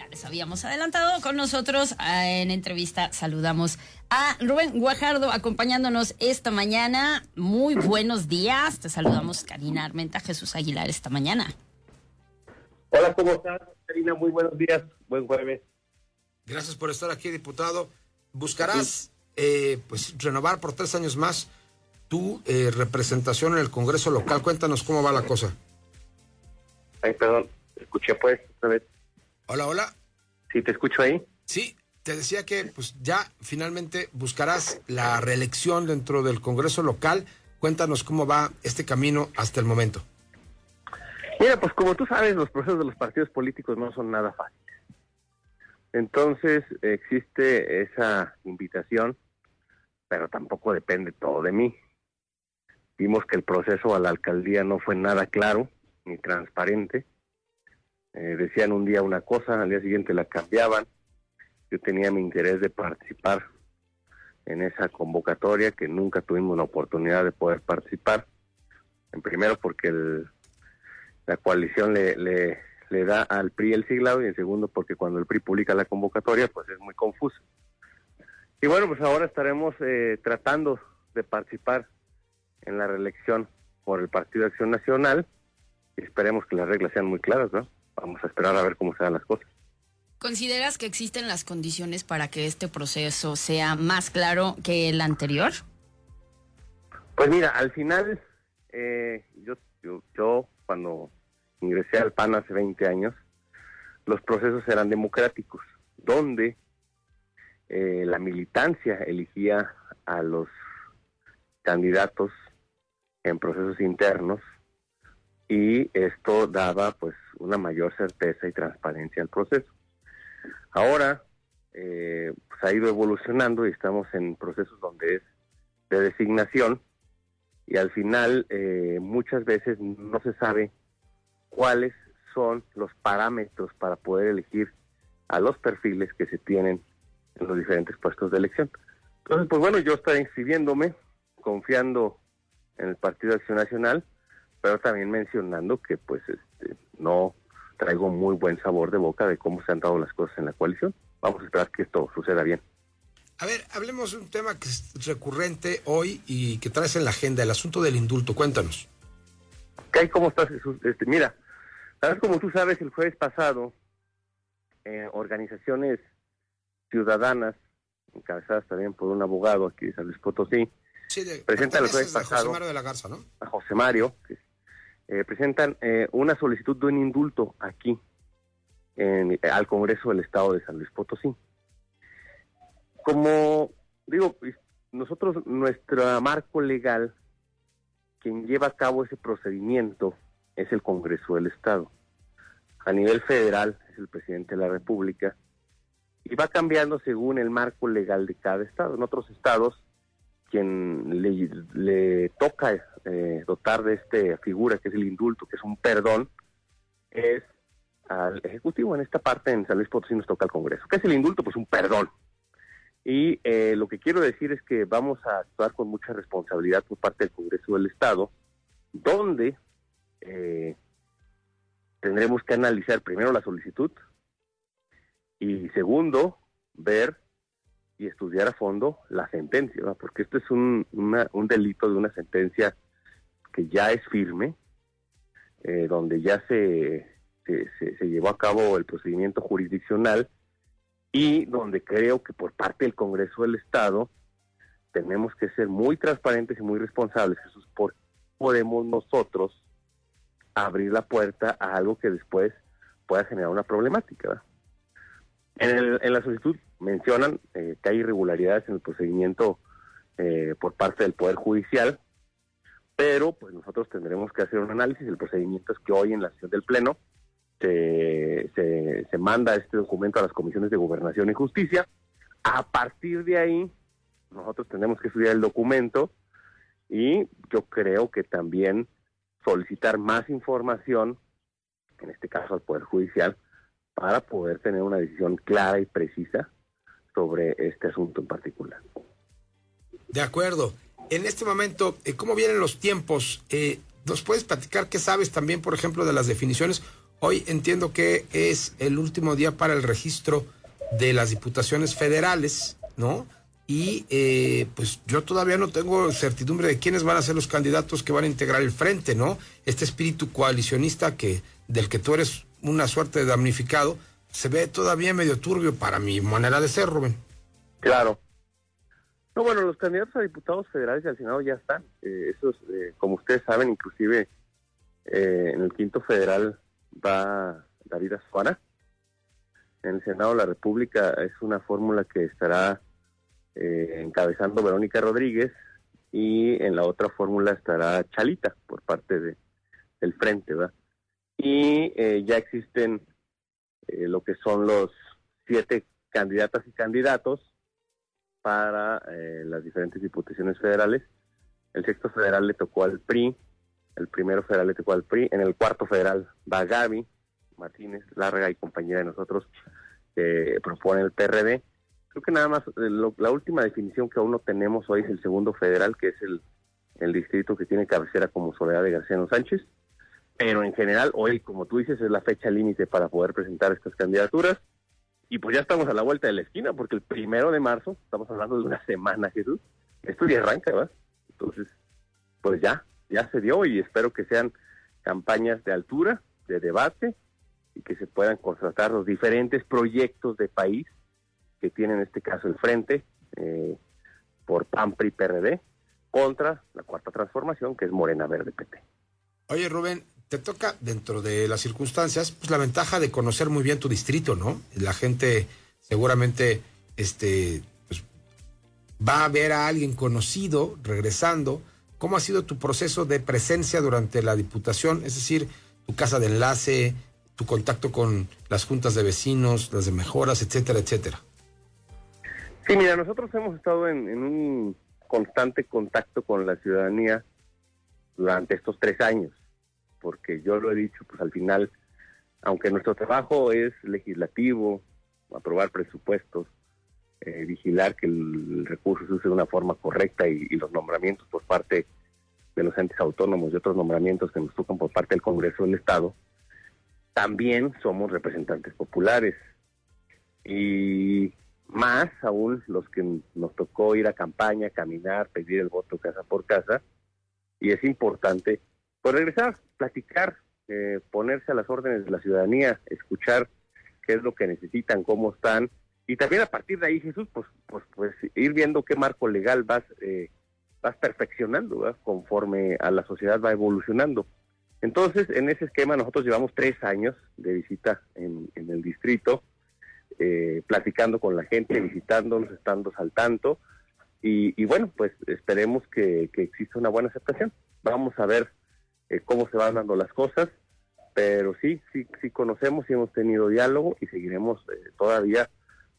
Ya les habíamos adelantado con nosotros ah, en entrevista. Saludamos a Rubén Guajardo acompañándonos esta mañana. Muy buenos días. Te saludamos Karina Armenta, Jesús Aguilar esta mañana. Hola, ¿cómo estás, Karina? Muy buenos días. Buen jueves. Gracias por estar aquí, diputado. Buscarás eh, pues renovar por tres años más tu eh, representación en el Congreso local. Cuéntanos cómo va la cosa. Ay, perdón, escuché pues otra vez. Hola, hola. Sí, te escucho ahí. Sí, te decía que pues ya finalmente buscarás la reelección dentro del Congreso local. Cuéntanos cómo va este camino hasta el momento. Mira, pues como tú sabes, los procesos de los partidos políticos no son nada fáciles. Entonces existe esa invitación, pero tampoco depende todo de mí. Vimos que el proceso a la alcaldía no fue nada claro ni transparente. Eh, decían un día una cosa, al día siguiente la cambiaban. Yo tenía mi interés de participar en esa convocatoria que nunca tuvimos la oportunidad de poder participar. En primero porque la coalición le, le, da al PRI el siglado y en segundo porque cuando el PRI publica la convocatoria pues es muy confuso. Y bueno, pues ahora estaremos eh, tratando de participar en la reelección por el Partido de Acción Nacional y esperemos que las reglas sean muy claras, ¿no? Vamos a esperar a ver cómo se dan las cosas. ¿Consideras que existen las condiciones para que este proceso sea más claro que el anterior? Pues mira, al final, eh, yo, yo, cuando ingresé al PAN hace 20 años, los procesos eran democráticos, donde eh, la militancia elegía a los candidatos en procesos internos y esto daba pues una mayor certeza y transparencia al proceso. Ahora eh, pues, ha ido evolucionando y estamos en procesos donde es de designación y al final eh, muchas veces no se sabe cuáles son los parámetros para poder elegir a los perfiles que se tienen en los diferentes puestos de elección. Entonces, pues bueno, yo estoy inscribiéndome, confiando en el Partido Acción Nacional, pero también mencionando que pues este, no traigo muy buen sabor de boca de cómo se han dado las cosas en la coalición. Vamos a esperar que esto suceda bien. A ver, hablemos de un tema que es recurrente hoy y que traes en la agenda, el asunto del indulto. Cuéntanos. ¿Qué ¿Cómo estás, Jesús? Este, mira, como tú sabes, el jueves pasado, eh, organizaciones ciudadanas, encabezadas también por un abogado aquí de San Luis Potosí, sí, de, presentan el jueves pasado. José Mario de la Garza, ¿no? A José Mario, que eh, presentan eh, una solicitud de un indulto aquí en, al Congreso del Estado de San Luis Potosí. Como digo, pues, nosotros, nuestro marco legal, quien lleva a cabo ese procedimiento es el Congreso del Estado. A nivel federal es el presidente de la República y va cambiando según el marco legal de cada estado. En otros estados quien le, toca eh, dotar de esta figura que es el indulto, que es un perdón, es al Ejecutivo. En esta parte, en San Luis Potosí, nos toca al Congreso. ¿Qué es el indulto? Pues un perdón. Y eh, lo que quiero decir es que vamos a actuar con mucha responsabilidad por parte del Congreso del Estado, donde eh, tendremos que analizar primero la solicitud y segundo, ver y estudiar a fondo la sentencia, porque esto es un, un delito de una sentencia que ya es firme, eh, donde ya se, se, llevó a cabo el procedimiento jurisdiccional y donde creo que por parte del Congreso del Estado tenemos que ser muy transparentes y muy responsables, Jesús, por podemos nosotros abrir la puerta a algo que después pueda generar una problemática. En, el, en la solicitud mencionan eh, que hay irregularidades en el procedimiento eh, por parte del Poder Judicial, pero pues nosotros tendremos que hacer un análisis. El procedimiento es que hoy en la sesión del Pleno se, se, manda este documento a las comisiones de Gobernación y Justicia. A partir de ahí, nosotros tenemos que estudiar el documento y yo creo que también solicitar más información, en este caso al Poder Judicial, para poder tener una decisión clara y precisa sobre este asunto en particular. De acuerdo. En este momento, eh, ¿cómo vienen los tiempos? Eh, ¿Nos puedes platicar qué sabes también, por ejemplo, de las definiciones Hoy entiendo que es el último día para el registro de las diputaciones federales, ¿no? Y eh, pues yo todavía no tengo certidumbre de quiénes van a ser los candidatos que van a integrar el frente, ¿no? Este espíritu coalicionista que del que tú eres una suerte de damnificado se ve todavía medio turbio para mi manera de ser, Rubén. Claro. No, bueno, los candidatos a diputados federales y al Senado ya están. Eh, esos, eh, como ustedes saben, inclusive eh, en el quinto federal va David Azuara. En el Senado de la República es una fórmula que estará encabezando Verónica Rodríguez y en la otra fórmula estará Chalita por parte de, del Frente, ¿verdad? Y ya existen lo que son los siete candidatas y candidatos para eh, las diferentes diputaciones federales. El sexto federal le tocó al PRI, el primero federal le tocó al PRI, en el cuarto federal va Gaby Martínez, larga y compañera de nosotros, que propone el PRD. Creo que nada más, eh, la última definición que aún no tenemos hoy es el segundo federal, que es el, el distrito que tiene cabecera como Soledad de García Sánchez. Pero en general, hoy, como tú dices, es la fecha límite para poder presentar estas candidaturas. Y pues ya estamos a la vuelta de la esquina, porque el primero de marzo, estamos hablando de una semana, Jesús, esto ya arranca, ¿verdad? Entonces, pues ya, ya se dio y espero que sean campañas de altura, de debate, y que se puedan contratar los diferentes proyectos de país que tiene en este caso el Frente, eh, por PAMPRI PRD, contra la Cuarta Transformación, que es Morena Verde PT. Oye, Rubén, te toca, dentro de las circunstancias, pues la ventaja de conocer muy bien tu distrito, ¿no? La gente seguramente este, pues, va a ver a alguien conocido regresando. ¿Cómo ha sido tu proceso de presencia durante la diputación? Es decir, tu casa de enlace, tu contacto con las juntas de vecinos, las de mejoras, etcétera, etcétera. Sí, mira, nosotros hemos estado en un constante contacto con la ciudadanía durante estos tres años porque yo lo he dicho, pues al final, aunque nuestro trabajo es legislativo, aprobar presupuestos, eh, vigilar que el, recurso se use de una forma correcta y, los nombramientos por parte de los entes autónomos y otros nombramientos que nos tocan por parte del Congreso del Estado, también somos representantes populares. Y más aún los que nos tocó ir a campaña, caminar, pedir el voto casa por casa. Y es importante pues regresar, platicar, eh, ponerse a las órdenes de la ciudadanía, escuchar qué es lo que necesitan, cómo están, y también a partir de ahí, Jesús, pues, pues, pues ir viendo qué marco legal vas, eh, vas perfeccionando, conforme a la sociedad va evolucionando. Entonces, en ese esquema nosotros llevamos tres años de visita en, el distrito, eh, platicando con la gente, visitándonos, estando al tanto, y, bueno, pues esperemos que, que exista una buena aceptación. Vamos a ver eh, cómo se van dando las cosas, pero sí, sí, sí conocemos y hemos tenido diálogo y seguiremos eh, todavía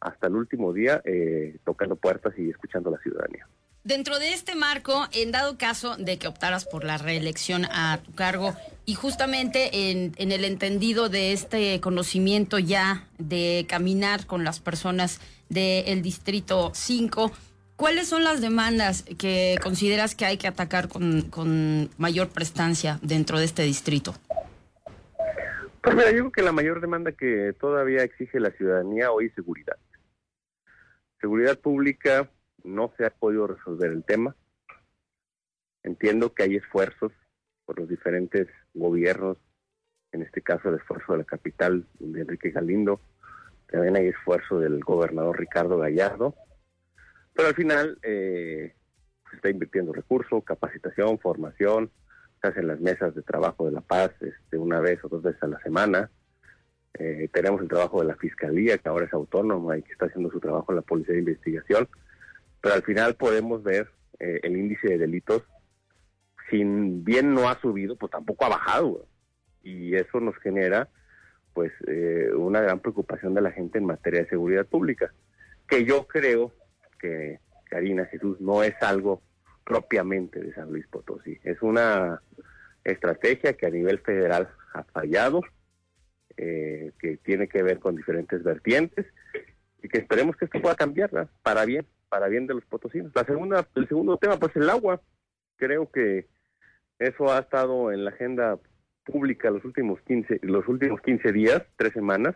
hasta el último día eh, tocando puertas y escuchando a la ciudadanía. Dentro de este marco, en dado caso de que optaras por la reelección a tu cargo y justamente en, el entendido de este conocimiento ya de caminar con las personas del Distrito 5, ¿Cuáles son las demandas que consideras que hay que atacar con, mayor prestancia dentro de este distrito? Pues mira, yo creo que la mayor demanda que todavía exige la ciudadanía hoy es seguridad. Seguridad pública no se ha podido resolver el tema. Entiendo que hay esfuerzos por los diferentes gobiernos, en este caso el esfuerzo de la capital de Enrique Galindo, también hay esfuerzo del gobernador Ricardo Gallardo, pero al final eh, se está invirtiendo recursos, capacitación, formación, se hacen las mesas de trabajo de la paz este, una vez o dos veces a la semana. Eh, tenemos el trabajo de la Fiscalía, que ahora es autónoma y que está haciendo su trabajo en la Policía de Investigación. Pero al final podemos ver eh, el índice de delitos, sin bien no ha subido, pues tampoco ha bajado. Y eso nos genera pues una gran preocupación de la gente en materia de seguridad pública, que yo creo que Karina Jesús no es algo propiamente de San Luis Potosí. Es una estrategia que a nivel federal ha fallado, eh, que tiene que ver con diferentes vertientes y que esperemos que esto pueda cambiar para bien, para bien de los potosinos. La segunda, el segundo tema, pues el agua. Creo que eso ha estado en la agenda pública los últimos 15, los últimos 15 días, tres semanas.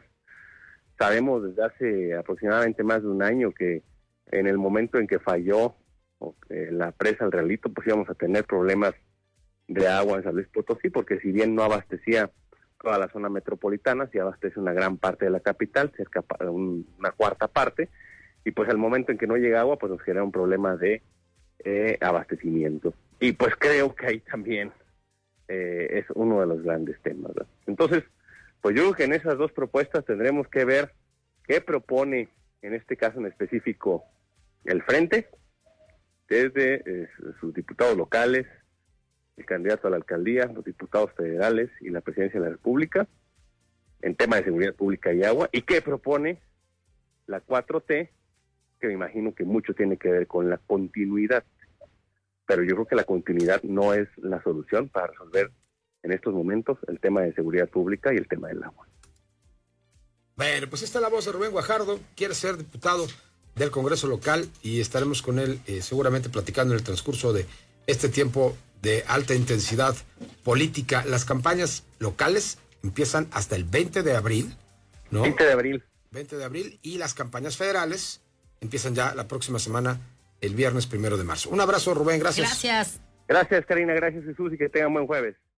Sabemos desde hace aproximadamente más de un año que en el momento en que falló la presa El Realito, pues íbamos a tener problemas de agua en San Luis Potosí, porque si bien no abastecía toda la zona metropolitana, sí abastece una gran parte de la capital, cerca de una cuarta parte, y pues al momento en que no llega agua, pues nos genera un problema de eh, abastecimiento. Y pues creo que ahí también eh, es uno de los grandes temas. Entonces, pues yo creo que en esas dos propuestas tendremos que ver qué propone, en este caso en específico, el Frente, desde eh, sus diputados locales, el candidato a la alcaldía, los diputados federales y la presidencia de la República en tema de seguridad pública y agua, y qué propone la 4T, que me imagino que mucho tiene que ver con la continuidad. Pero yo creo que la continuidad no es la solución para resolver en estos momentos el tema de seguridad pública y el tema del agua. Bueno, pues está la voz de Rubén Guajardo, quiere ser diputado del Congreso local y estaremos con él eh, seguramente platicando en el transcurso de este tiempo de alta intensidad política. Las campañas locales empiezan hasta el 20 de abril, ¿no? 20 de abril. 20 de abril y las campañas federales empiezan ya la próxima semana, el viernes primero de marzo. Un abrazo, Rubén, gracias. Gracias. Gracias, Karina, gracias, Jesús, y que tengan buen jueves.